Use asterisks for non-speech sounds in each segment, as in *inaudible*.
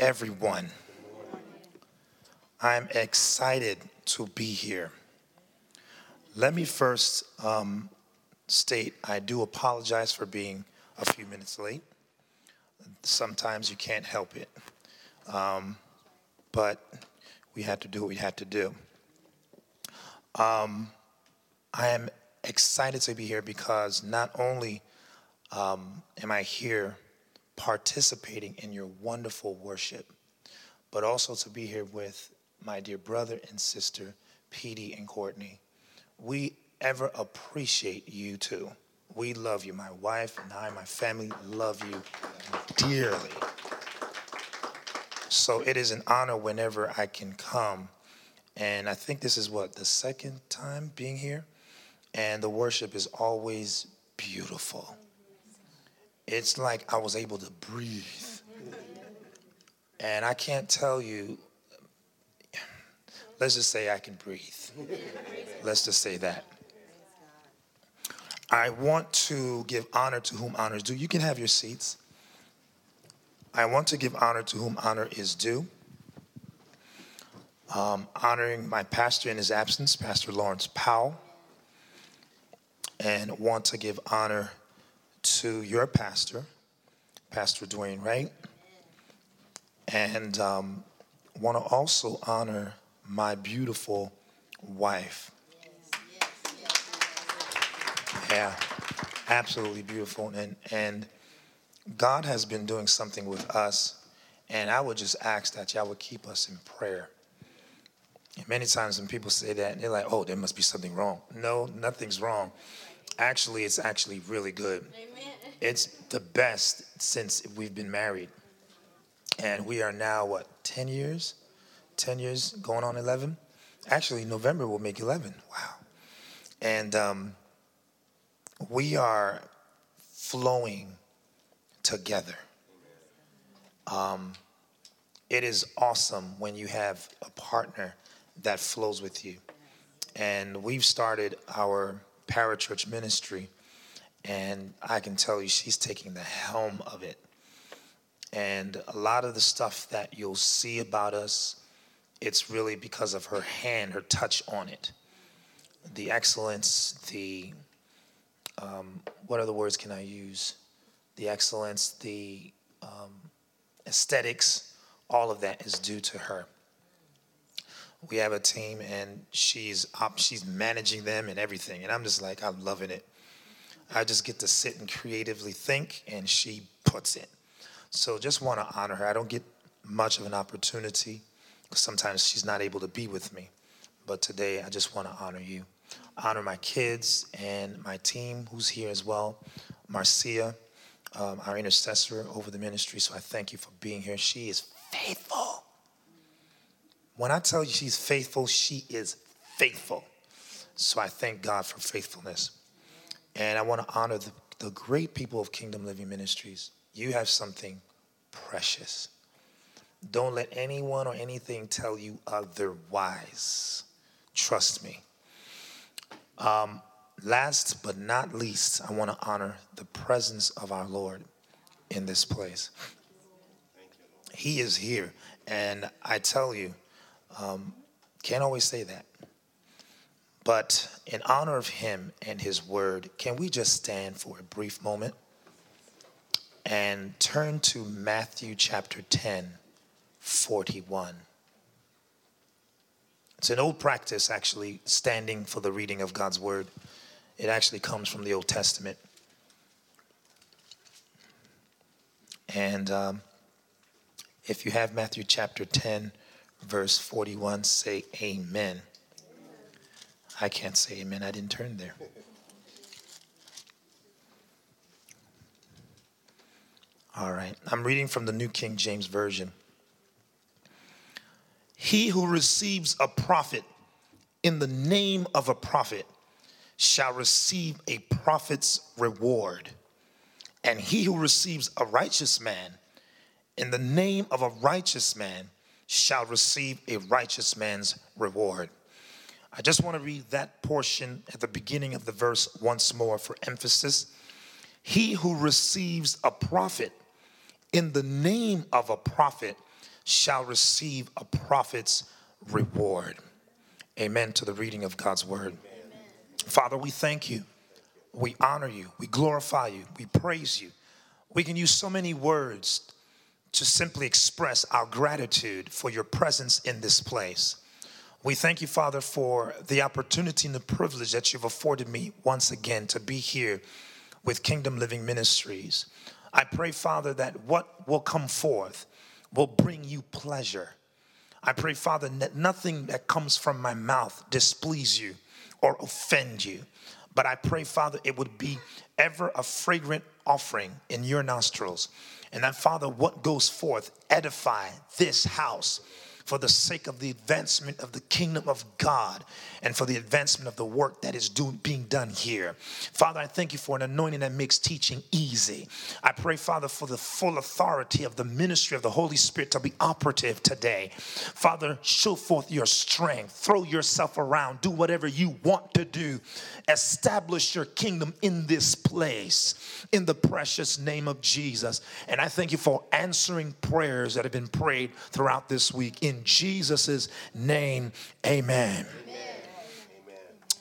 everyone. I'm excited to be here. Let me first um, state I do apologize for being a few minutes late. Sometimes you can't help it. Um, but we had to do what we had to do. Um, I am excited to be here because not only um, am I here participating in your wonderful worship, but also to be here with my dear brother and sister, Petey and Courtney. We ever appreciate you too. We love you. My wife and I, my family, love you dearly. So it is an honor whenever I can come. And I think this is what, the second time being here? And the worship is always beautiful. It's like I was able to breathe. And I can't tell you, let's just say I can breathe. Let's just say that. I want to give honor to whom honor is due. You can have your seats. I want to give honor to whom honor is due. Um, honoring my pastor in his absence, Pastor Lawrence Powell, and want to give honor to your pastor, Pastor Dwayne Wright, and um, want to also honor my beautiful wife. Yeah, absolutely beautiful, and and God has been doing something with us, and I would just ask that y'all would keep us in prayer. And many times when people say that, they're like, oh, there must be something wrong. No, nothing's wrong. Actually, it's actually really good. Amen. It's the best since we've been married. And we are now, what, 10 years? 10 years, going on 11? Actually, November will make 11. Wow. And um, we are flowing together. Um, it is awesome when you have a partner that flows with you. And we've started our parachurch ministry, and I can tell you she's taking the helm of it. And a lot of the stuff that you'll see about us, it's really because of her hand, her touch on it. The excellence, the, um, what other words can I use? the excellence, the um, aesthetics, all of that is due to her. We have a team, and she's up, she's managing them and everything, and I'm just like I'm loving it. I just get to sit and creatively think, and she puts it. So just want to honor her. I don't get much of an opportunity because sometimes she's not able to be with me, but today I just want to honor you, honor my kids and my team who's here as well, Marcia um, our intercessor over the ministry. So I thank you for being here. She is faithful. When I tell you she's faithful, she is faithful. So I thank God for faithfulness. And I want to honor the, the great people of Kingdom Living Ministries. You have something precious. Don't let anyone or anything tell you otherwise. Trust me. Um, Last but not least, I want to honor the presence of our Lord in this place. He is here. And I tell you, um, can't always say that. But in honor of him and his word, can we just stand for a brief moment and turn to Matthew chapter 10, 41. It's an old practice, actually, standing for the reading of God's word. It actually comes from the Old Testament. And um, if you have Matthew chapter 10, verse 41, say amen. I can't say amen, I didn't turn there. All right, I'm reading from the New King James Version. He who receives a prophet in the name of a prophet shall receive a prophet's reward. And he who receives a righteous man in the name of a righteous man shall receive a righteous man's reward. I just want to read that portion at the beginning of the verse once more for emphasis. He who receives a prophet in the name of a prophet shall receive a prophet's reward. Amen to the reading of God's word. Amen. Father, we thank you. We honor you. We glorify you. We praise you. We can use so many words to simply express our gratitude for your presence in this place. We thank you, Father, for the opportunity and the privilege that you've afforded me once again to be here with Kingdom Living Ministries. I pray, Father, that what will come forth will bring you pleasure. I pray, Father, that nothing that comes from my mouth displease you or offend you. But I pray, Father, it would be ever a fragrant offering in your nostrils. And that, Father, what goes forth edify this house for the sake of the advancement of the kingdom of God and for the advancement of the work that is doing, being done here. Father, I thank you for an anointing that makes teaching easy. I pray, Father, for the full authority of the ministry of the Holy Spirit to be operative today. Father, show forth your strength, throw yourself around, do whatever you want to do. Establish your kingdom in this place in the precious name of Jesus. And I thank you for answering prayers that have been prayed throughout this week in Jesus' name, amen. amen.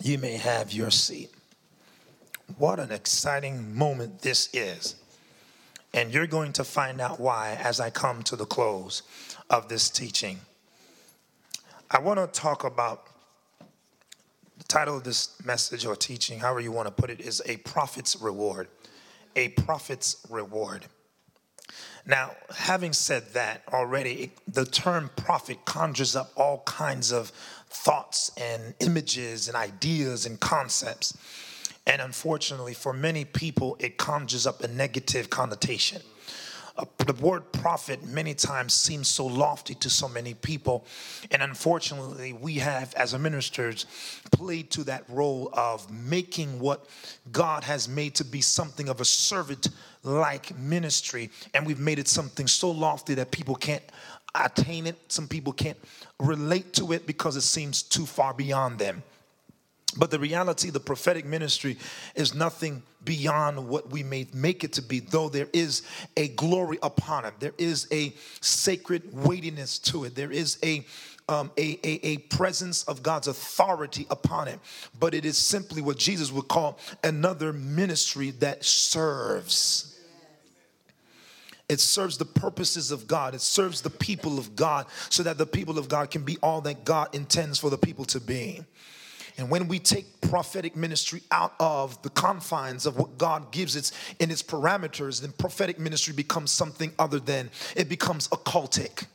You may have your seat. What an exciting moment this is. And you're going to find out why as I come to the close of this teaching. I want to talk about the title of this message or teaching, however you want to put it, is A Prophet's Reward. A Prophet's Reward. Now, having said that already, the term prophet conjures up all kinds of thoughts and images and ideas and concepts. And unfortunately, for many people, it conjures up a negative connotation. Uh, the word prophet many times seems so lofty to so many people. And unfortunately, we have, as ministers, played to that role of making what God has made to be something of a servant like ministry. And we've made it something so lofty that people can't attain it. Some people can't relate to it because it seems too far beyond them. But the reality, the prophetic ministry is nothing beyond what we may make it to be, though there is a glory upon it. There is a sacred weightiness to it. There is a um, a, a, a presence of God's authority upon it. But it is simply what Jesus would call another ministry that serves. It serves the purposes of God. It serves the people of God so that the people of God can be all that God intends for the people to be. And when we take prophetic ministry out of the confines of what God gives it in its parameters, then prophetic ministry becomes something other than it becomes occultic.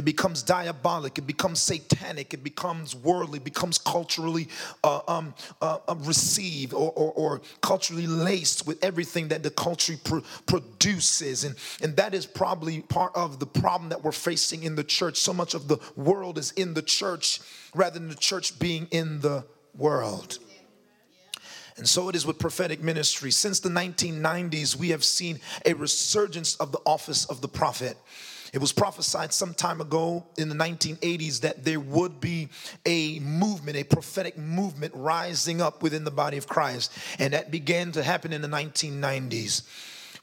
It becomes diabolic, it becomes satanic, it becomes worldly, becomes culturally uh, um, uh, uh, received or, or, or, culturally laced with everything that the culture pr- produces. And, and that is probably part of the problem that we're facing in the church. So much of the world is in the church rather than the church being in the world. And so it is with prophetic ministry. Since the 1990s, we have seen a resurgence of the office of the prophet. It was prophesied some time ago in the 1980s that there would be a movement, a prophetic movement rising up within the body of Christ. And that began to happen in the 1990s.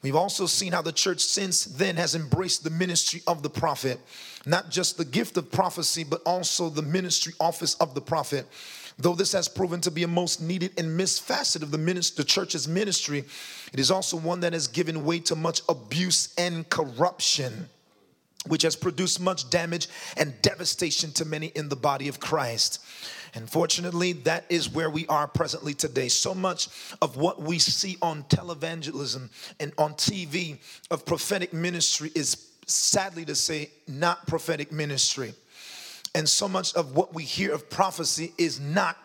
We've also seen how the church since then has embraced the ministry of the prophet, not just the gift of prophecy, but also the ministry office of the prophet. Though this has proven to be a most needed and missed facet of the, ministry, the church's ministry, it is also one that has given way to much abuse and corruption which has produced much damage and devastation to many in the body of Christ. Unfortunately, that is where we are presently today. So much of what we see on televangelism and on TV of prophetic ministry is sadly to say not prophetic ministry. And so much of what we hear of prophecy is not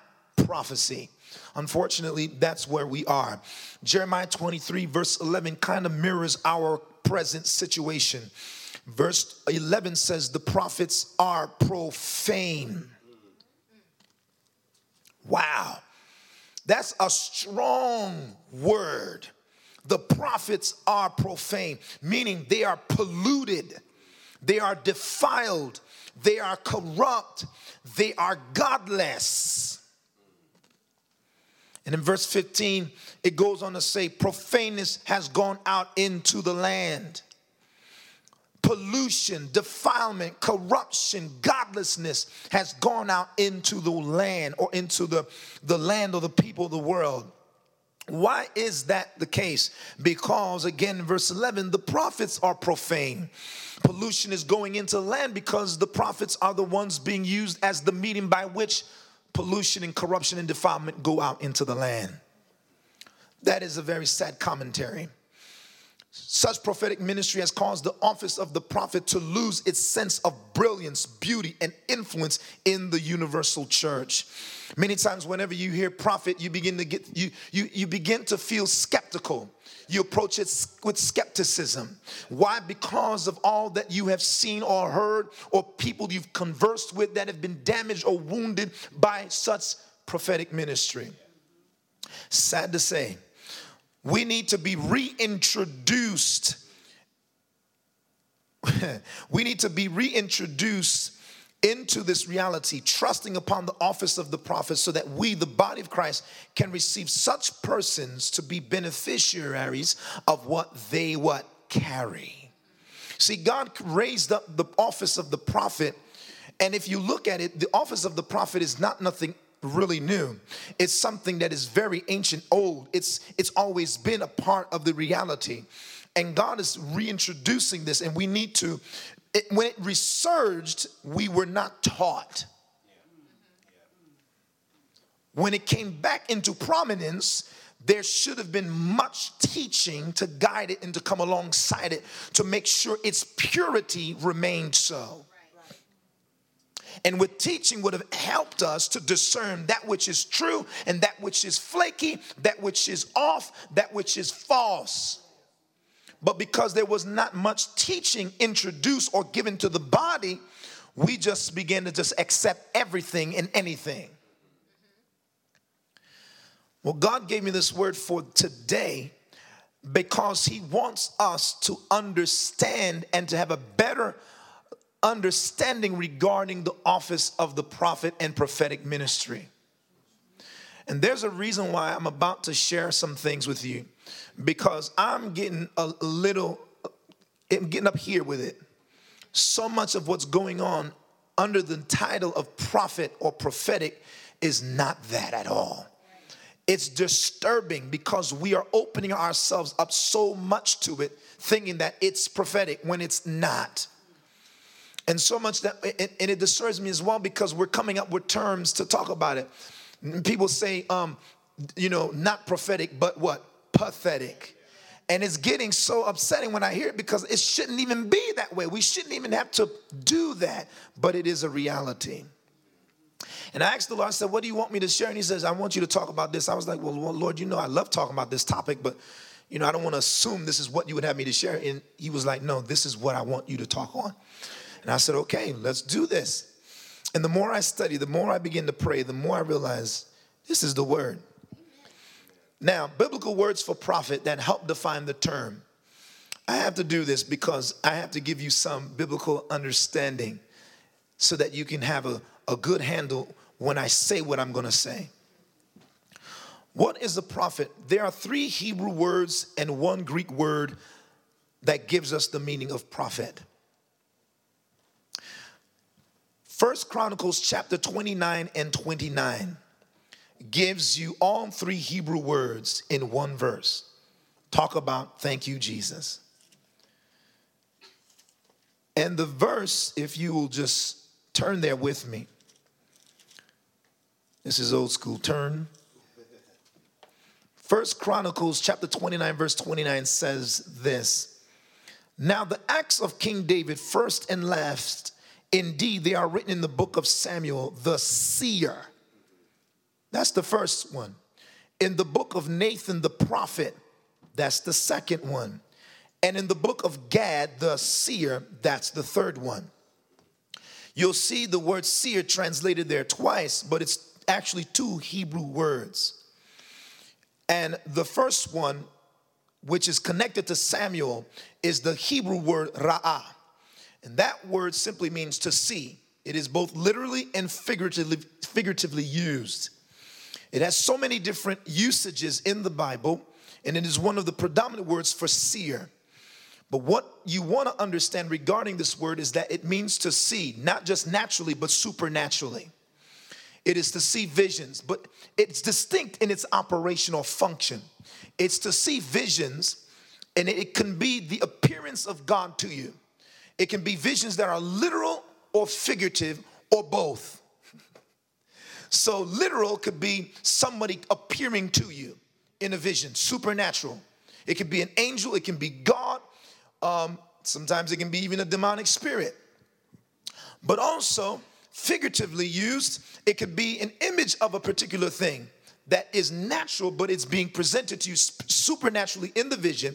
prophecy. Unfortunately, that's where we are. Jeremiah 23, verse 11, kind of mirrors our present situation. Verse 11 says, The prophets are profane. Wow. That's a strong word. The prophets are profane, meaning they are polluted, they are defiled, they are corrupt, they are godless. And in verse 15, it goes on to say, Profaneness has gone out into the land pollution, defilement, corruption, godlessness has gone out into the land or into the, the land of the people of the world. Why is that the case? Because, again, verse 11, the prophets are profane. Pollution is going into land because the prophets are the ones being used as the medium by which pollution and corruption and defilement go out into the land. That is a very sad commentary. Such prophetic ministry has caused the office of the prophet to lose its sense of brilliance, beauty, and influence in the universal church. Many times, whenever you hear prophet, you begin to get you you you begin to feel skeptical. You approach it with skepticism. Why? Because of all that you have seen or heard, or people you've conversed with that have been damaged or wounded by such prophetic ministry. Sad to say, we need to be reintroduced. *laughs* we need to be reintroduced into this reality, trusting upon the office of the prophet, so that we, the body of Christ, can receive such persons to be beneficiaries of what they what carry. See, God raised up the office of the prophet, and if you look at it, the office of the prophet is not nothing really new. It's something that is very ancient, old. It's it's always been a part of the reality. And God is reintroducing this, and we need to. It, when it resurged, we were not taught. When it came back into prominence, there should have been much teaching to guide it and to come alongside it to make sure its purity remained so and with teaching would have helped us to discern that which is true and that which is flaky, that which is off, that which is false. But because there was not much teaching introduced or given to the body, we just began to just accept everything and anything. Well, God gave me this word for today because He wants us to understand and to have a better understanding regarding the office of the prophet and prophetic ministry. And there's a reason why I'm about to share some things with you because I'm getting a little, I'm getting up here with it. So much of what's going on under the title of prophet or prophetic is not that at all. It's disturbing because we are opening ourselves up so much to it, thinking that it's prophetic when it's not. And so much that, and it disturbs me as well because we're coming up with terms to talk about it. People say, um, you know, not prophetic, but what? Pathetic. And it's getting so upsetting when I hear it because it shouldn't even be that way. We shouldn't even have to do that, but it is a reality. And I asked the Lord, I said, What do you want me to share? And He says, I want you to talk about this. I was like, Well, Lord, you know, I love talking about this topic, but, you know, I don't want to assume this is what you would have me to share. And He was like, No, this is what I want you to talk on. And I said, okay, let's do this. And the more I study, the more I begin to pray, the more I realize this is the word. Now, biblical words for prophet that help define the term. I have to do this because I have to give you some biblical understanding so that you can have a, a good handle when I say what I'm going to say. What is a prophet? There are three Hebrew words and one Greek word that gives us the meaning of prophet. First Chronicles chapter 29 and 29 gives you all three Hebrew words in one verse. Talk about thank you, Jesus. And the verse, if you will just turn there with me. This is old school. Turn. First Chronicles chapter 29, verse 29 says this. Now the acts of King David, first and last, Indeed, they are written in the book of Samuel, the seer. That's the first one. In the book of Nathan, the prophet, that's the second one. And in the book of Gad, the seer, that's the third one. You'll see the word seer translated there twice, but it's actually two Hebrew words. And the first one, which is connected to Samuel, is the Hebrew word ra'ah. And that word simply means to see. It is both literally and figuratively, figuratively used. It has so many different usages in the Bible, and it is one of the predominant words for seer. But what you want to understand regarding this word is that it means to see, not just naturally, but supernaturally. It is to see visions, but it's distinct in its operational function. It's to see visions, and it can be the appearance of God to you. It can be visions that are literal or figurative or both. So, literal could be somebody appearing to you in a vision, supernatural. It could be an angel, it can be God, um, sometimes it can be even a demonic spirit. But also, figuratively used, it could be an image of a particular thing that is natural, but it's being presented to you supernaturally in the vision,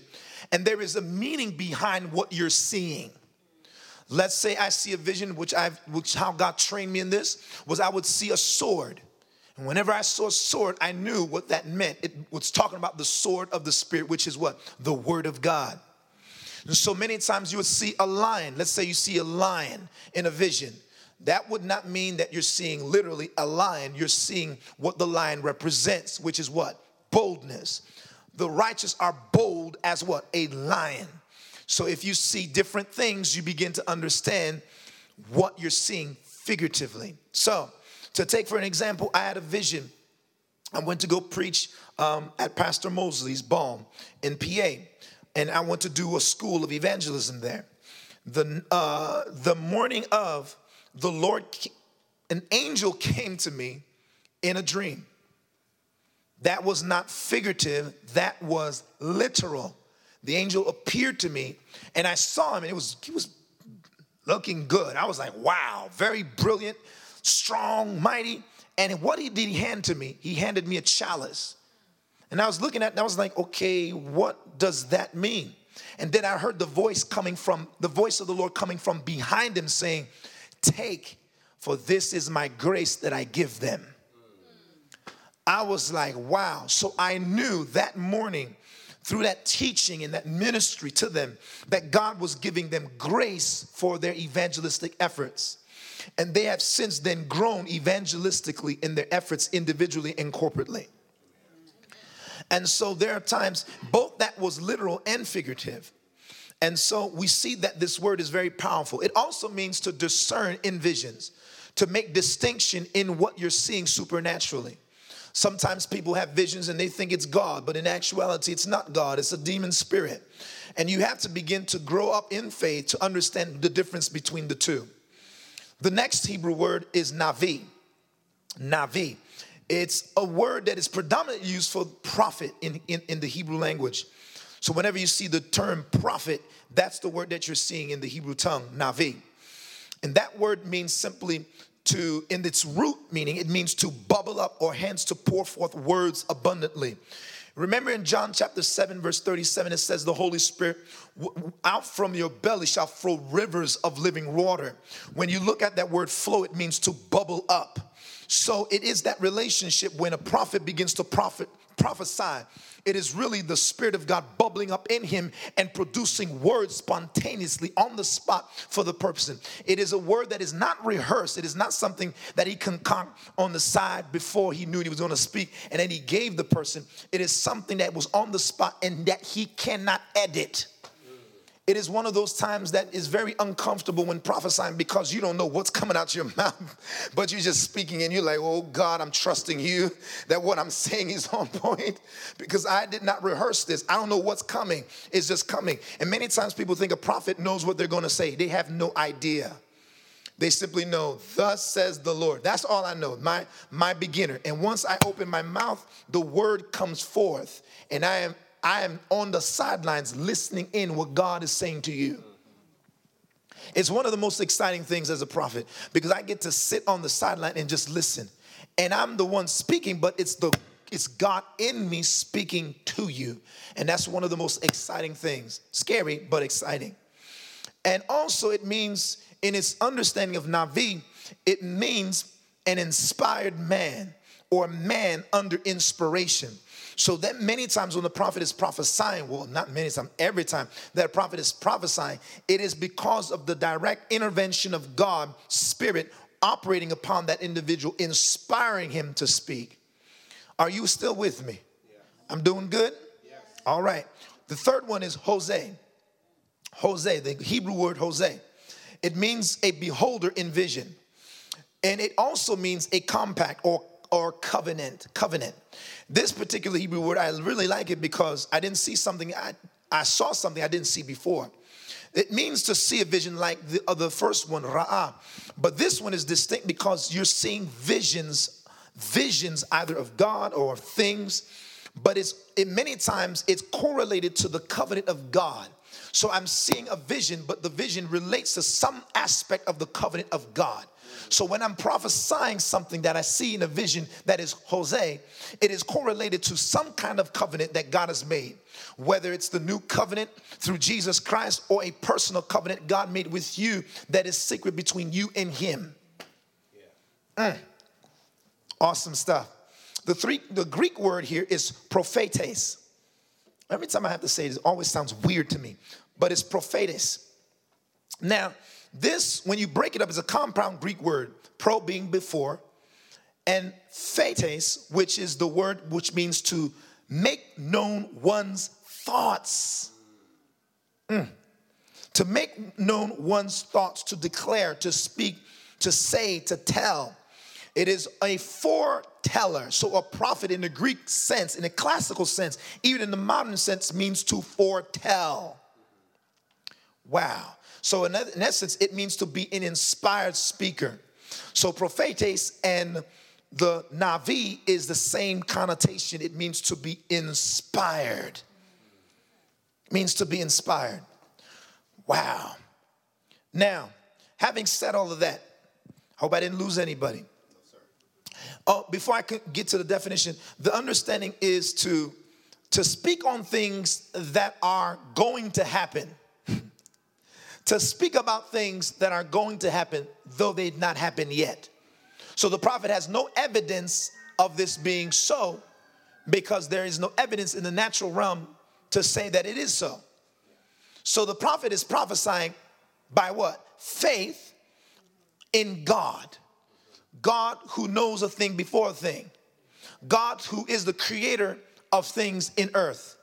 and there is a meaning behind what you're seeing. Let's say I see a vision, which I've, which how God trained me in this was I would see a sword, and whenever I saw a sword, I knew what that meant. It was talking about the sword of the Spirit, which is what the Word of God. And so many times you would see a lion. Let's say you see a lion in a vision. That would not mean that you're seeing literally a lion. You're seeing what the lion represents, which is what? Boldness. The righteous are bold as what? A lion. So if you see different things, you begin to understand what you're seeing figuratively. So, to take for an example, I had a vision. I went to go preach um, at Pastor Mosley's Balm in PA and I went to do a school of evangelism there. The, uh, the morning of, the Lord, an angel came to me in a dream. That was not figurative, that was literal. The angel appeared to me and I saw him and it was, he was looking good. I was like, wow, very brilliant, strong, mighty. And what he did he hand to me? He handed me a chalice. And I was looking at it and I was like, okay, what does that mean? And then I heard the voice coming from, the voice of the Lord coming from behind him saying, Take, for this is my grace that I give them. I was like, wow. So I knew that morning through that teaching and that ministry to them that God was giving them grace for their evangelistic efforts. And they have since then grown evangelistically in their efforts individually and corporately. And so there are times both that was literal and figurative. And so we see that this word is very powerful. It also means to discern in visions, to make distinction in what you're seeing supernaturally. Sometimes people have visions and they think it's God, but in actuality, it's not God, it's a demon spirit. And you have to begin to grow up in faith to understand the difference between the two. The next Hebrew word is navi. Navi. It's a word that is predominantly used for prophet in, in, in, the Hebrew language. So whenever you see the term prophet, that's the word that you're seeing in the Hebrew tongue, navi. And that word means simply to, in its root meaning, it means to bubble up or hence to pour forth words abundantly. Remember in John chapter 7, verse 37, it says, The Holy Spirit, out from your belly shall flow rivers of living water. When you look at that word flow, it means to bubble up. So it is that relationship when a prophet begins to prophet, prophesy. It is really the Spirit of God bubbling up in him and producing words spontaneously on the spot for the person. It is a word that is not rehearsed. It is not something that he concoct on the side before he knew he was going to speak and then he gave the person. It is something that was on the spot and that he cannot edit. It is one of those times that is very uncomfortable when prophesying because you don't know what's coming out your *laughs* mouth, but you're just speaking and you're like, oh God, I'm trusting you that what I'm saying is on *laughs* point because I did not rehearse this. I don't know what's coming. It's just coming. And many times people think a prophet knows what they're going to say, they have no idea. They simply know, thus says the Lord. That's all I know, my, my beginner. And once I open my mouth, the word comes forth. And I am I am on the sidelines listening in what God is saying to you. It's one of the most exciting things as a prophet because I get to sit on the sideline and just listen. And I'm the one speaking, but it's the it's God in me speaking to you. And that's one of the most exciting things. Scary, but exciting. And also it means in its understanding of Navi, it means an inspired man or man under inspiration. So that many times when the prophet is prophesying, well, not many times, every time that a prophet is prophesying, it is because of the direct intervention of God, Spirit, operating upon that individual, inspiring him to speak. Are you still with me? I'm doing good? All right. The third one is chozeh. chozeh, the Hebrew word chozeh. It means a beholder in vision. And it also means a compact or, or covenant. Covenant. This particular Hebrew word, I really like it because I didn't see something, I, I saw something I didn't see before. It means to see a vision like the, first one, ra'ah. But this one is distinct because you're seeing visions, visions either of God or of things, but it's it, many times it's correlated to the covenant of God. So I'm seeing a vision, but the vision relates to some aspect of the covenant of God. So when I'm prophesying something that I see in a vision that is chozeh, it is correlated to some kind of covenant that God has made, whether it's the new covenant through Jesus Christ or a personal covenant God made with you that is secret between you and Him. Mm. Awesome stuff. The, three, the Greek word here is prophetes. Every time I have to say it, it always sounds weird to me, but it's prophetes. Now, this, when you break it up, is a compound Greek word, pro being before, and phates, which is the word which means to make known one's thoughts. Mm. To make known one's thoughts, to declare, to speak, to say, to tell. It is a foreteller. So, a prophet in the Greek sense, in a classical sense, even in the modern sense, means to foretell. Wow. So, in, in essence, it means to be an inspired speaker. So, prophetes and the navi is the same connotation. It means to be inspired. It means to be inspired. Wow. Now, having said all of that, I hope I didn't lose anybody. Oh, before I get to the definition, the understanding is to to speak on things that are going to happen to speak about things that are going to happen, though they've not happened yet. So the prophet has no evidence of this being so because there is no evidence in the natural realm to say that it is so. So the prophet is prophesying by what? Faith in God. God who knows a thing before a thing. God who is the creator of things in earth.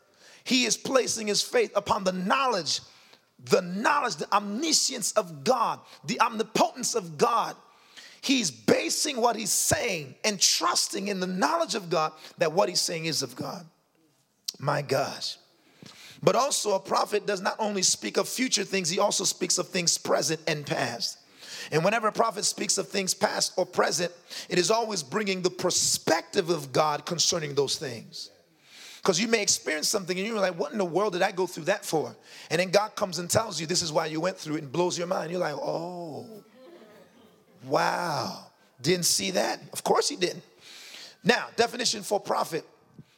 He is placing his faith upon the knowledge the knowledge, the omniscience of God, the omnipotence of God. He's basing what he's saying and trusting in the knowledge of God that what he's saying is of God. My gosh. But also, a prophet does not only speak of future things, he also speaks of things present and past. And whenever a prophet speaks of things past or present, it is always bringing the perspective of God concerning those things. Because you may experience something and you're like, what in the world did I go through that for? And then God comes and tells you this is why you went through it and blows your mind. You're like, oh, wow. Didn't see that? Of course he didn't. Now, definition for prophet.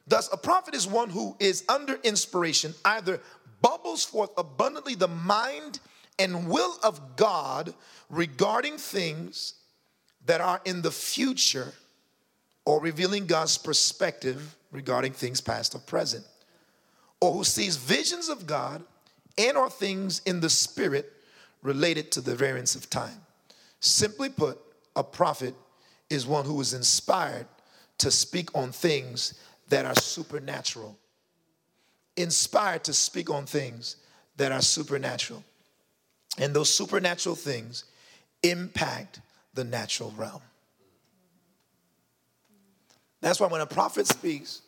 Thus, a prophet is one who is under inspiration, either bubbles forth abundantly the mind and will of God regarding things that are in the future or revealing God's perspective regarding things past or present, or who sees visions of God and or things in the spirit related to the variance of time. Simply put, a prophet is one who is inspired to speak on things that are supernatural. Inspired to speak on things that are supernatural. And those supernatural things impact the natural realm. That's why when a prophet speaks,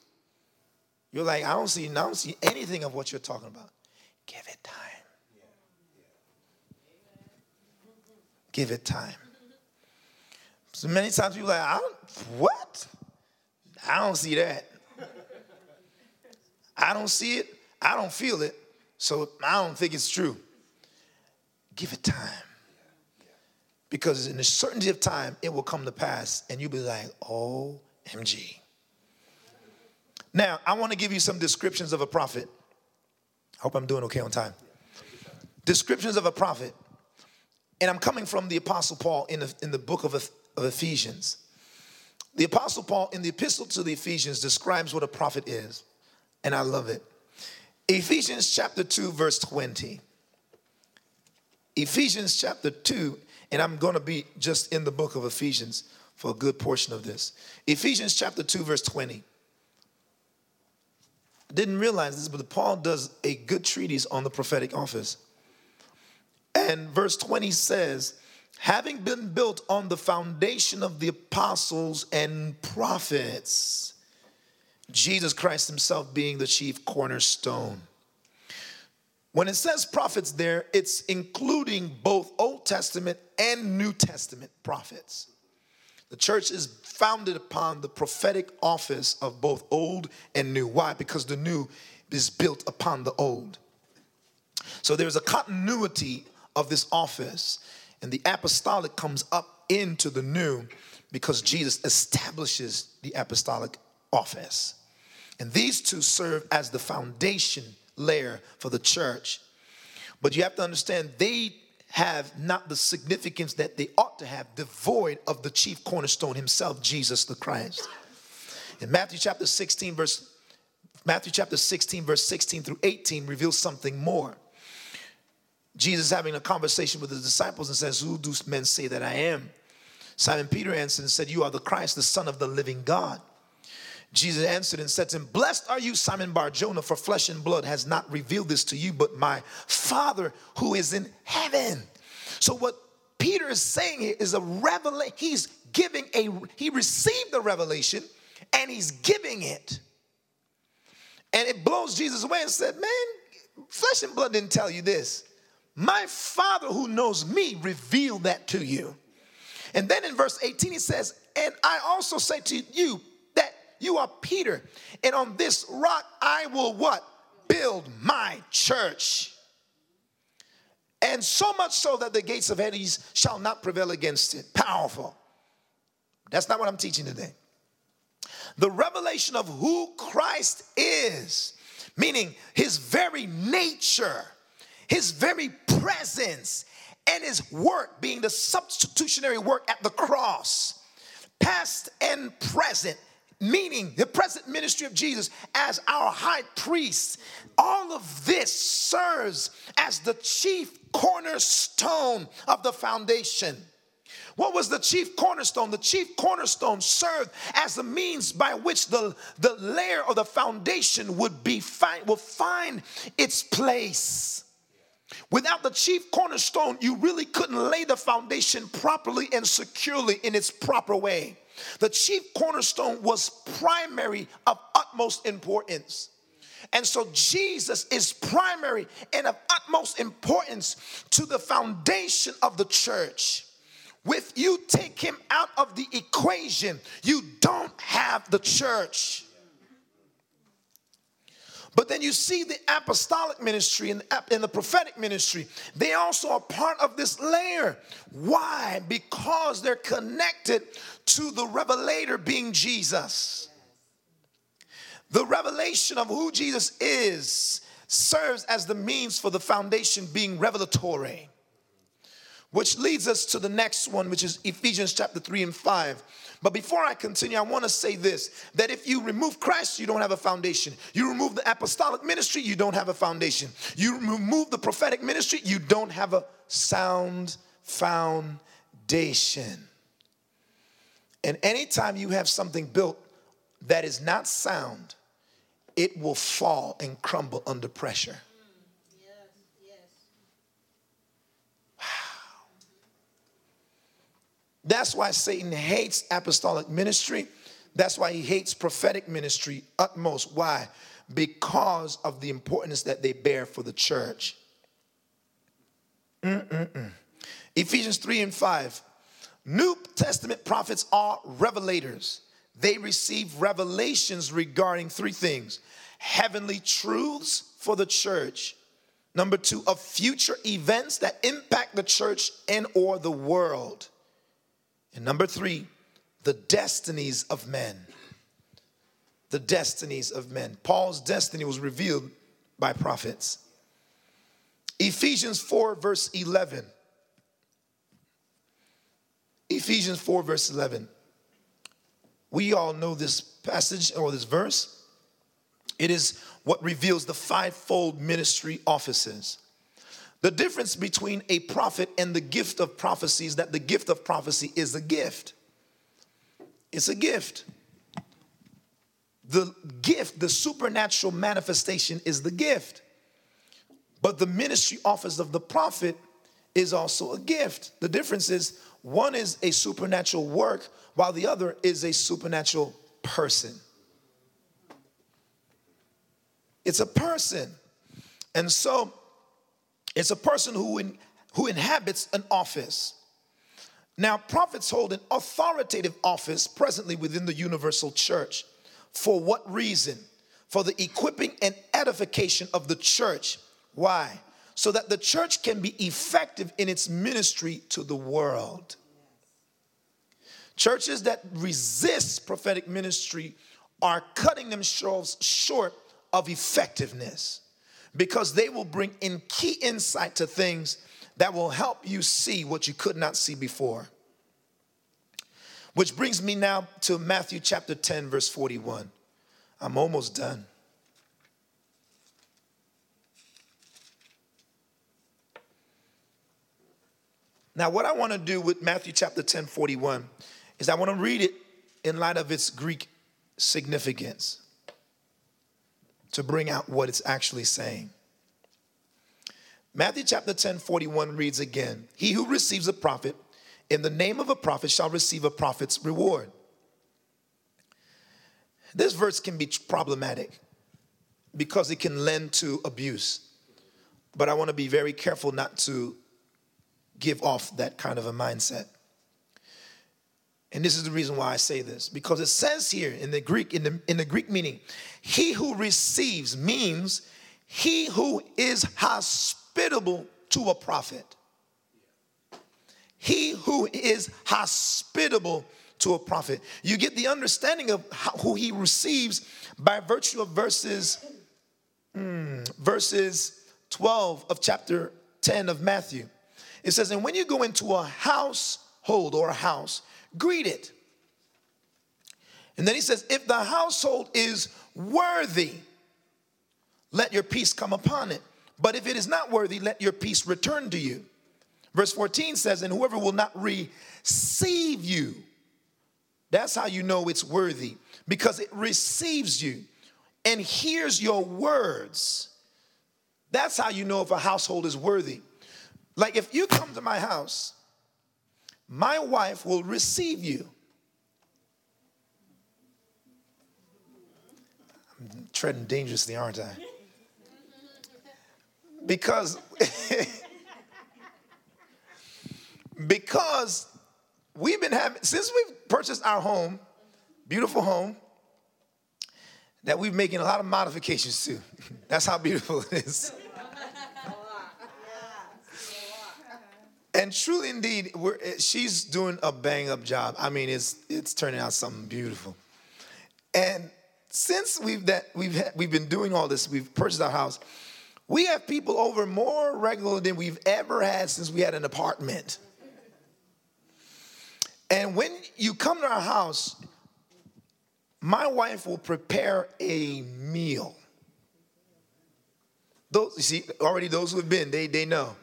you're like, I don't see, I don't see anything of what you're talking about. Give it time. Give it time. So many times people are like, I don't, what? I don't see that. I don't see it. I don't feel it. So I don't think it's true. Give it time. Because in the certainty of time, it will come to pass, and you'll be like, oh, MG. Now, I want to give you some descriptions of a prophet. I hope I'm doing okay on time. Descriptions of a prophet. And I'm coming from the Apostle Paul in the, in the book of, of Ephesians. The Apostle Paul in the epistle to the Ephesians describes what a prophet is, and I love it. Ephesians chapter 2, verse 20. Ephesians chapter 2, and I'm going to be just in the book of Ephesians for a good portion of this. Ephesians chapter 2, verse 20. Didn't realize this, but Paul does a good treatise on the prophetic office. And verse 20 says, having been built on the foundation of the apostles and prophets, Jesus Christ himself being the chief cornerstone. When it says prophets there, it's including both Old Testament and New Testament prophets. The church is founded upon the prophetic office of both old and new. Why? Because the new is built upon the old. So there's a continuity of this office, and the apostolic comes up into the new because Jesus establishes the apostolic office. And these two serve as the foundation layer for the church. But you have to understand, they have not the significance that they ought to have, devoid of the chief cornerstone himself, Jesus the Christ. In Matthew chapter 16, verse Matthew chapter 16, verse 16 through 18 reveals something more. Jesus having a conversation with his disciples and says, Who do men say that I am? Simon Peter answered and said, You are the Christ, the Son of the living God. Jesus answered and said to him, Blessed are you, Simon Bar Jonah, for flesh and blood has not revealed this to you, but my Father who is in heaven. So, what Peter is saying here is a revelation. He's giving a, he received the revelation and he's giving it. And it blows Jesus away and said, Man, flesh and blood didn't tell you this. My Father who knows me revealed that to you. And then in verse 18, he says, And I also say to you, you are Peter, and on this rock I will what? Build my church. And so much so that the gates of Hades shall not prevail against it. Powerful. That's not what I'm teaching today. The revelation of who Christ is, meaning his very nature, his very presence, and his work being the substitutionary work at the cross, past and present, meaning the present ministry of Jesus as our high priest. All of this serves as the chief cornerstone of the foundation. What was the chief cornerstone? The chief cornerstone served as the means by which the, the layer or the foundation would be find, will find its place. Without the chief cornerstone, you really couldn't lay the foundation properly and securely in its proper way. The chief cornerstone was primary of utmost importance. And so Jesus is primary and of utmost importance to the foundation of the church. If you take him out of the equation, you don't have the church. But then you see the apostolic ministry and, the prophetic ministry. They also are part of this layer. Why? Because they're connected to the revelator being Jesus. The revelation of who Jesus is serves as the means for the foundation being revelatory. Which leads us to the next one, which is Ephesians chapter 3 and 5. But before I continue, I want to say this that if you remove Christ, you don't have a foundation. You remove the apostolic ministry, you don't have a foundation. You remove the prophetic ministry, you don't have a sound foundation. And anytime you have something built that is not sound, it will fall and crumble under pressure. That's why Satan hates apostolic ministry. That's why he hates prophetic ministry utmost. Why? Because of the importance that they bear for the church. Mm-mm-mm. Ephesians 3 and 5. New Testament prophets are revelators. They receive revelations regarding three things heavenly truths for the church. Number two, of future events that impact the church and or the world. And number three, the destinies of men. The destinies of men. Paul's destiny was revealed by prophets. Ephesians 4, verse 11. Ephesians 4, verse 11. We all know this passage or this verse. It is what reveals the fivefold ministry offices. The difference between a prophet and the gift of prophecy is that the gift of prophecy is a gift. It's a gift. The gift, the supernatural manifestation is the gift. But the ministry office of the prophet is also a gift. The difference is one is a supernatural work, while the other is a supernatural person. It's a person. And so it's a person who, in, who inhabits an office. Now, prophets hold an authoritative office presently within the universal church. For what reason? For the equipping and edification of the church. Why? So that the church can be effective in its ministry to the world. Churches that resist prophetic ministry are cutting themselves short of effectiveness because they will bring in key insight to things that will help you see what you could not see before. Which brings me now to Matthew chapter 10, verse 41. I'm almost done. Now, what I want to do with Matthew chapter 10, 41 is I want to read it in light of its Greek significance to bring out what it's actually saying. Matthew chapter 10, 41 reads again He who receives a prophet in the name of a prophet shall receive a prophet's reward. This verse can be problematic because it can lend to abuse. But I want to be very careful not to give off that kind of a mindset. And this is the reason why I say this because it says here in the Greek in the, in the Greek meaning he who receives means he who is hospitable to a prophet. He who is hospitable to a prophet. You get the understanding of how, who he receives by virtue of verses mm, verses 12 of chapter 10 of Matthew. It says, and when you go into a household or a house, greet it. And then he says, if the household is worthy, let your peace come upon it. But if it is not worthy, let your peace return to you. Verse 14 says, and whoever will not receive you, that's how you know it's worthy, because it receives you and hears your words. That's how you know if a household is worthy. Like if you come to my house, my wife will receive you. I'm treading dangerously, aren't I? Because *laughs* because we've been having since we've purchased our home, beautiful home, that we've making a lot of modifications to. *laughs* That's how beautiful it is. And truly, indeed, eh, she's doing a bang up job. I mean, it's it's turning out something beautiful. And since we've that we've had, we've been doing all this, we've purchased our house. We have people over more regular than we've ever had since we had an apartment. And when you come to our house, my wife will prepare a meal. Those you see already those who have been, they they know.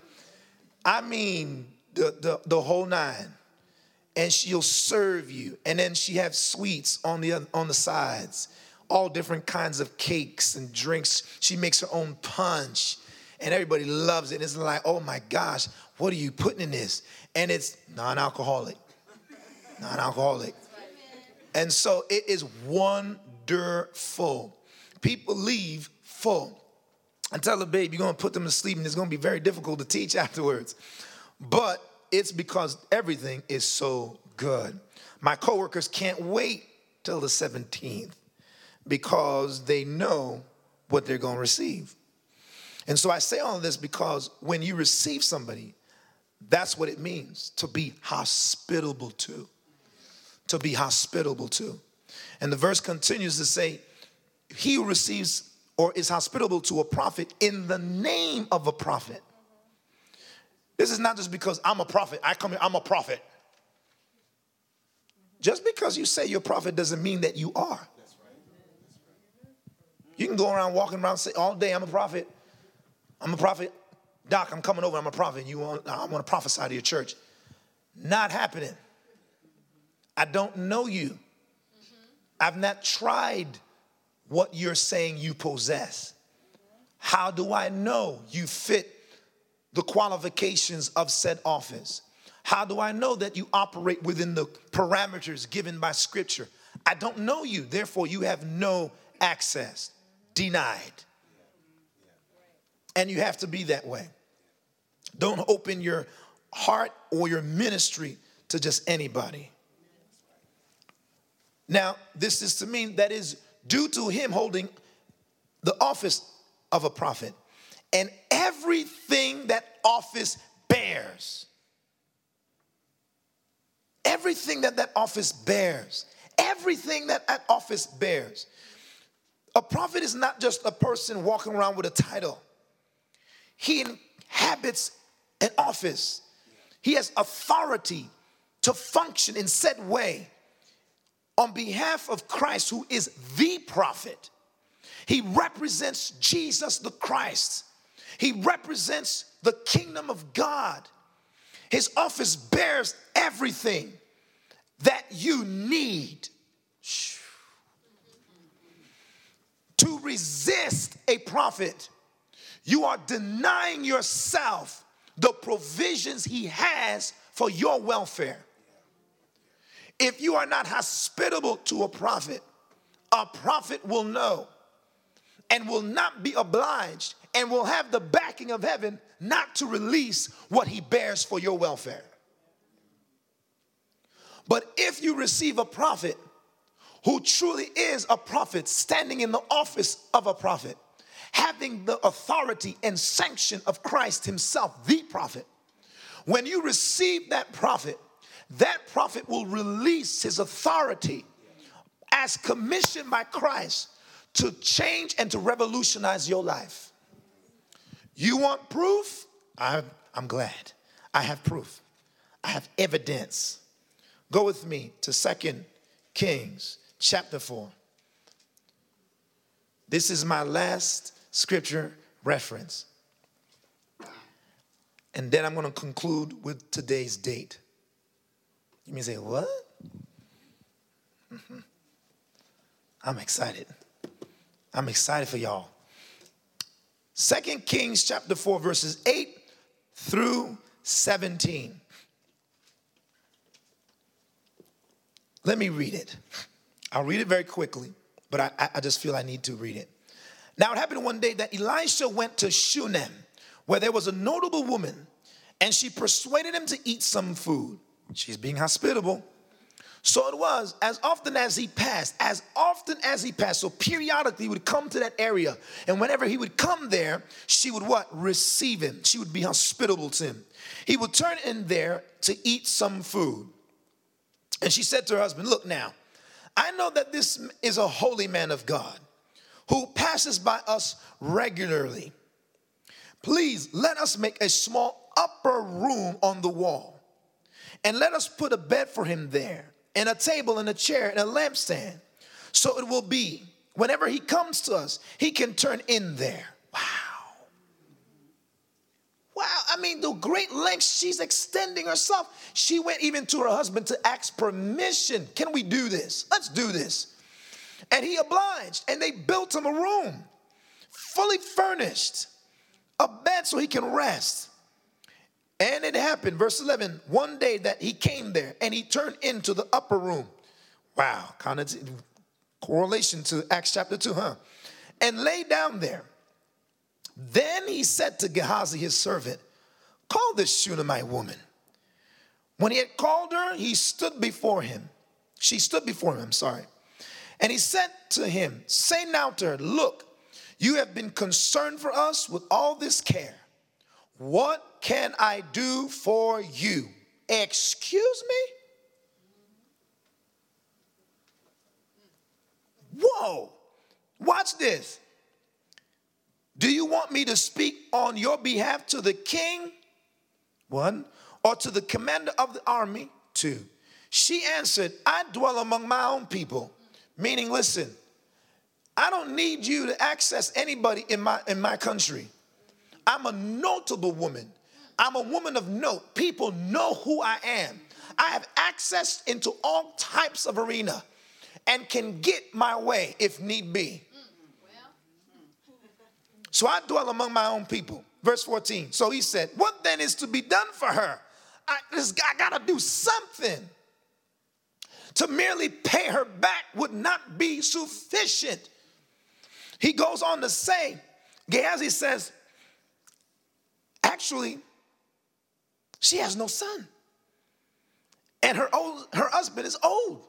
I mean, the, the, the whole nine. And she'll serve you. And then she has sweets on the, on the sides, all different kinds of cakes and drinks. She makes her own punch. And everybody loves it. It's like, oh my gosh, what are you putting in this? And it's non alcoholic. Non alcoholic. And so it is wonderful. People leave full. I tell the babe, you're gonna put them to sleep and it's gonna be very difficult to teach *laughs* afterwards. But it's because everything is so good. My coworkers can't wait till the 17th because they know what they're gonna receive. And so I say all of this because when you receive somebody, that's what it means to be hospitable to. To be hospitable to. And the verse continues to say, He who receives or is hospitable to a prophet in the name of a prophet. This is not just because I'm a prophet. I come here, I'm a prophet. Just because you say you're a prophet doesn't mean that you are. You can go around walking around say all day, I'm a prophet. I'm a prophet. Doc, I'm coming over, I'm a prophet. You want I want to prophesy to your church. Not happening. I don't know you. I've not tried what you're saying you possess? How do I know you fit the qualifications of said office? How do I know that you operate within the parameters given by Scripture? I don't know you, therefore, you have no access. Denied. And you have to be that way. Don't open your heart or your ministry to just anybody. Now, this is to mean that is due to him holding the office of a prophet and everything that office bears. Everything that that office bears. Everything that that office bears. A prophet is not just a person walking around with a title, he inhabits an office, he has authority to function in said way on behalf of Christ, who is the prophet. He represents Jesus the Christ. He represents the kingdom of God. His office bears everything that you need to resist a prophet. You are denying yourself the provisions he has for your welfare. If you are not hospitable to a prophet, a prophet will know and will not be obliged and will have the backing of heaven not to release what he bears for your welfare. But if you receive a prophet who truly is a prophet, standing in the office of a prophet, having the authority and sanction of Christ Himself, the prophet, when you receive that prophet, that prophet will release his authority as commissioned by Christ to change and to revolutionize your life. You want proof? I, am glad. I have proof. I have evidence. Go with me to Second Kings chapter 4. This is my last scripture reference. And then I'm going to conclude with today's date. You may say, What? Mm-hmm. I'm excited. I'm excited for y'all. Second Kings chapter 4, verses 8 through 17. Let me read it. I'll read it very quickly, but I, I just feel I need to read it. Now it happened one day that Elisha went to Shunem, where there was a notable woman, and she persuaded him to eat some food. She's being hospitable. So it was, as often as he passed, as often as he passed, so periodically he would come to that area. And whenever he would come there, she would what? Receive him. She would be hospitable to him. He would turn in there to eat some food. And she said to her husband, Look now, I know that this is a holy man of God who passes by us regularly. Please let us make a small upper room on the wall and let us put a bed for him there, and a table and a chair and a lampstand. So it will be whenever he comes to us, he can turn in there. Wow. Wow, I mean, the great lengths she's extending herself. She went even to her husband to ask permission. Can we do this? Let's do this. And he obliged, and they built him a room, fully furnished, a bed so he can rest. And it happened, verse 11, one day that he came there and he turned into the upper room. Wow, kind of correlation to Acts chapter 2, huh? And lay down there. Then he said to Gehazi, his servant, Call this Shunammite woman. When he had called her, he stood before him. She stood before him, I'm sorry. And he said to him, Say now to her, Look, you have been concerned for us with all this care. What can I do for you? Excuse me? Whoa, watch this. Do you want me to speak on your behalf to the king? One. Or to the commander of the army? Two. She answered, I dwell among my own people. Meaning, listen, I don't need you to access anybody in my, in my country. I'm a notable woman. I'm a woman of note. People know who I am. I have access into all types of arena and can get my way if need be. So I dwell among my own people. verse 14. So he said, What then is to be done for her? I, this, I gotta do something. To merely pay her back would not be sufficient. He goes on to say, Gehazi says, actually, she has no son. And her old, her husband is old.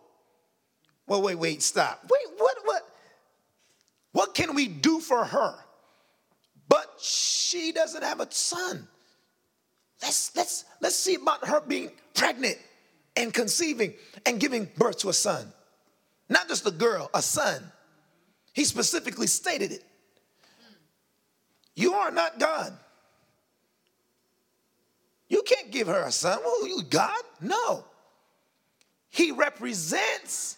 Well, wait, wait, stop. Wait, what, what? What can we do for her? But she doesn't have a son. Let's let's let's see about her being pregnant and conceiving and giving birth to a son. Not just a girl, a son. He specifically stated it. You are not God. Give her a son. Well, you God? No. He represents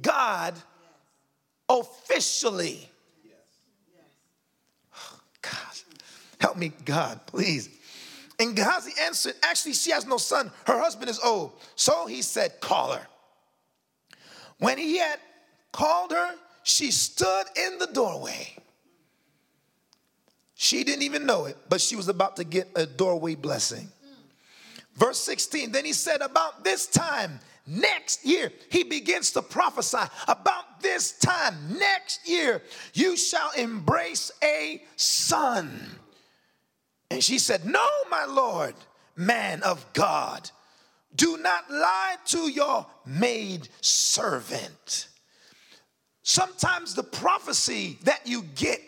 God officially. God, help me, God, please. And Gehazi answered, Actually, she has no son. Her husband is old. So he said, Call her. When he had called her, she stood in the doorway. She didn't even know it, but she was about to get a doorway blessing. Verse 16, then he said, About this time next year, he begins to prophesy. About this time next year, you shall embrace a son. And she said, No, my Lord, man of God, do not lie to your maid servant. Sometimes the prophecy that you get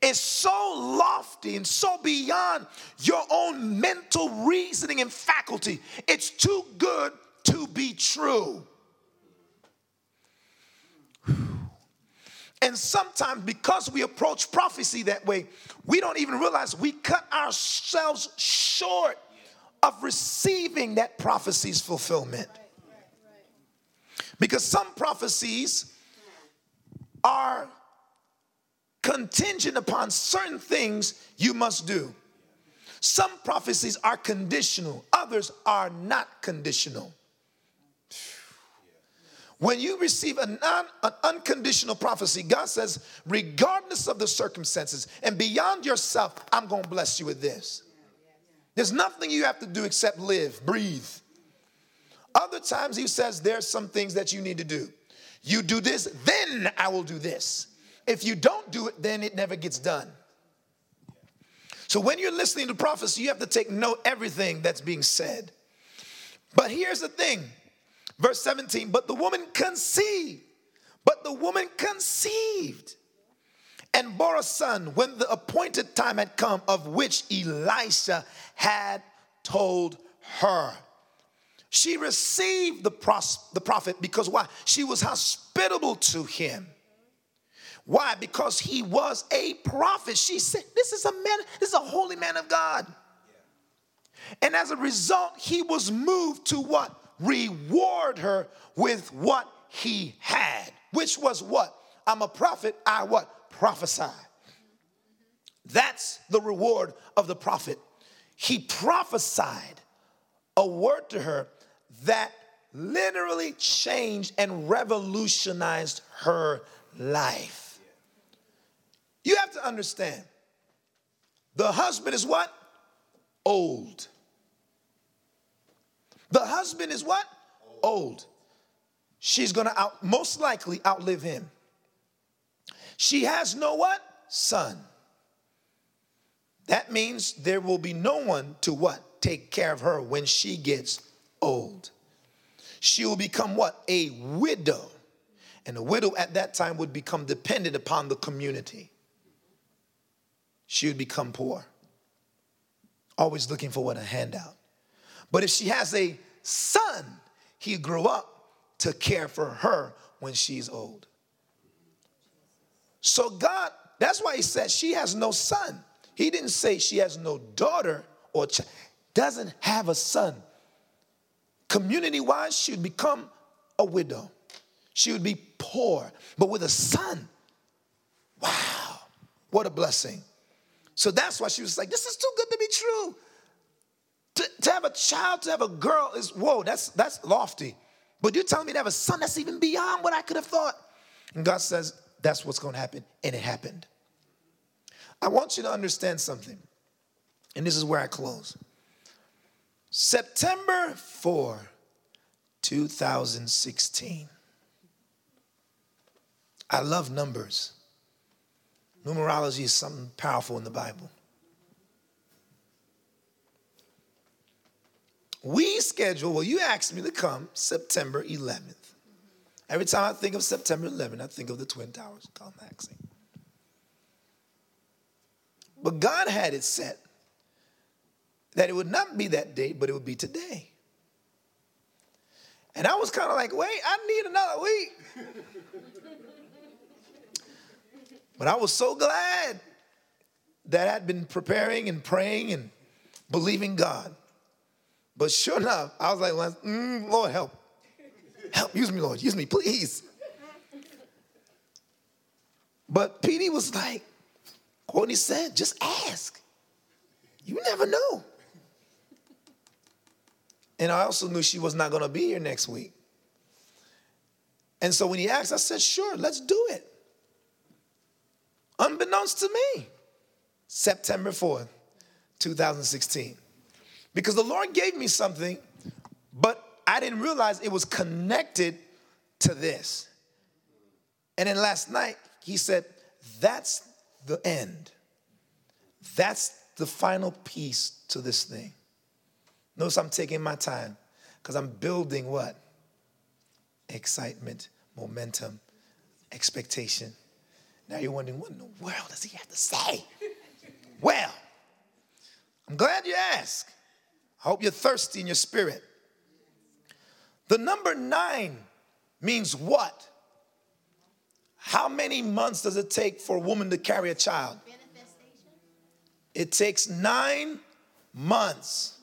is so lofty and so beyond your own mental reasoning and faculty. It's too good to be true. And sometimes, because we approach prophecy that way, we don't even realize we cut ourselves short of receiving that prophecy's fulfillment. Because some prophecies are contingent upon certain things you must do. Some prophecies are conditional, others are not conditional. When you receive a non, an unconditional prophecy, God says, regardless of the circumstances and beyond yourself, I'm going to bless you with this. There's nothing you have to do except live, breathe. Other times, He says, there's some things that you need to do. You do this, then I will do this. If you don't do it, then it never gets done. So when you're listening to prophecy, you have to take note everything that's being said. But here's the thing Verse 17, but the woman conceived, but the woman conceived and bore a son when the appointed time had come, of which Elisha had told her. She received the, pros- the prophet because why? She was hospitable to him. Why? Because he was a prophet. She said, This is a man, this is a holy man of God. And as a result, he was moved to what? reward her with what he had, which was what? I'm a prophet, I what? Prophesy. That's the reward of the prophet. He prophesied a word to her that literally changed and revolutionized her life. You have to understand the husband is what? Old. The husband is what? Old. She's gonna out, most likely outlive him. She has no what? Son. That means there will be no one to what? Take care of her when she gets old. She will become what? A widow. And a widow at that time would become dependent upon the community. She would become poor, always looking for what? A handout. But if she has a son, he'd grow up to care for her when she's old. So God, that's why he said she has no son. He didn't say she has no daughter or doesn't have a son. Community wise, she would become a widow. She would be poor, but with a son. Wow, what a blessing. So that's why she was like, This is too good to be true. To, to have a child, to have a girl is, whoa, that's, that's lofty. But you're telling me to have a son that's even beyond what I could have thought. And God says, that's what's going to happen. And it happened. I want you to understand something. And this is where I close. September 4, 2016. I love numbers. Numerology is something powerful in the Bible. We schedule, well, you asked me to come September 11th. Every time I think of September 11th, I think of the Twin Towers collapsing. But God had it set that it would not be that date, but it would be today. And I was kind of like, wait, I need another week. *laughs* but I was so glad that I'd been preparing and praying and believing God. But sure enough, I was like, mm, Lord, help. Help, use me, Lord, use me, please. But PD was like, Courtney said, just ask. You never know. And I also knew she was not going to be here next week. And so when he asked, I said, sure, let's do it. Unbeknownst to me, September 4th, 2016. Because the Lord gave me something, but I didn't realize it was connected to this. And then last night, he said, That's the end. That's the final piece to this thing. Notice I'm taking my time because I'm building what? Excitement, momentum, expectation. Now you're wondering, what in the world does he have to say? well, I'm glad you asked. I hope you're thirsty in your spirit. The number nine means what? How many months does it take for a woman to carry a child? It takes nine months.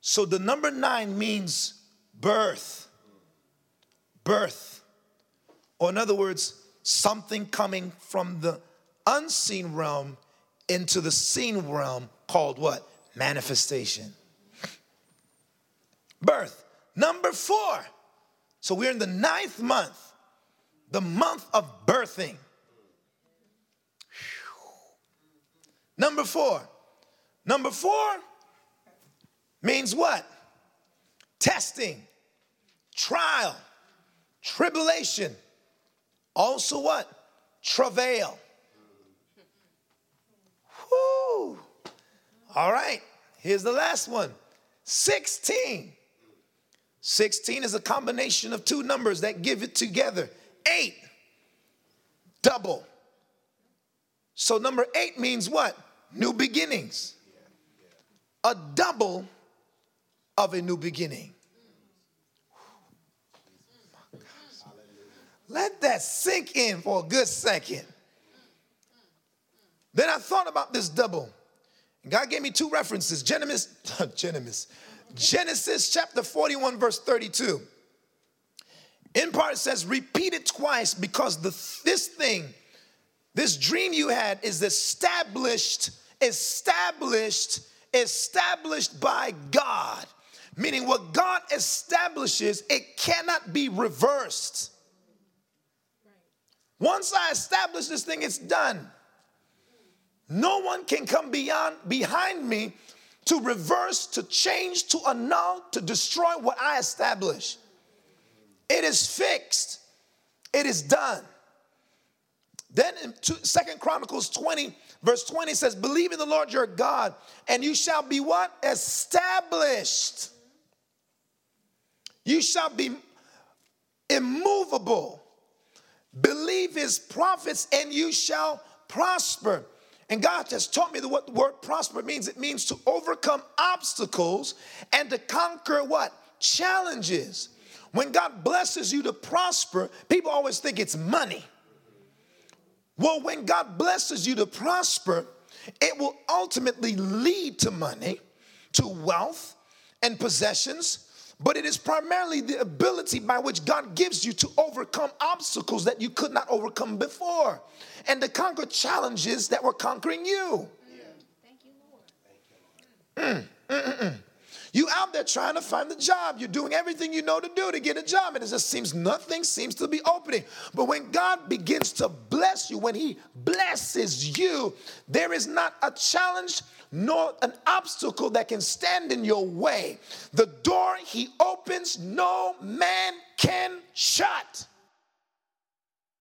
So the number nine means birth. Birth. Or, in other words, something coming from the unseen realm into the seen realm called what? Manifestation. Birth. Number four. So we're in the ninth month, the month of birthing. Number four. Number four means what? Testing, trial, tribulation. Also, what? Travail. Whoo. All right, here's the last one 16. 16 is a combination of two numbers that give it together. Eight, double. So, number eight means what? New beginnings. A double of a new beginning. Let that sink in for a good second. Then I thought about this double. God gave me two references Genesis, *laughs* Genesis, Genesis chapter 41, verse 32. In part, it says, repeat it twice because the, this thing, this dream you had is established, established, established by God. Meaning, what God establishes, it cannot be reversed. Once I establish this thing, it's done. No one can come beyond behind me to reverse, to change, to annul, to destroy what I establish. It is fixed. It is done. Then in Second Chronicles 20, verse 20 says, Believe in the Lord your God, and you shall be what? Established. You shall be immovable. Believe his prophets, and you shall prosper. And God has taught me what the word prosper means. It means to overcome obstacles and to conquer what? Challenges. When God blesses you to prosper, people always think it's money. Well, when God blesses you to prosper, it will ultimately lead to money, to wealth and possessions, but it is primarily the ability by which God gives you to overcome obstacles that you could not overcome before and to conquer challenges that were conquering you. Lord. Mm, mm, mm, you out there trying to find the job. You're doing everything you know to do to get a job, and it just seems nothing seems to be opening. But when God begins to bless you, when He blesses you, there is not a challenge nor an obstacle that can stand in your way. The door he opens, no man can shut.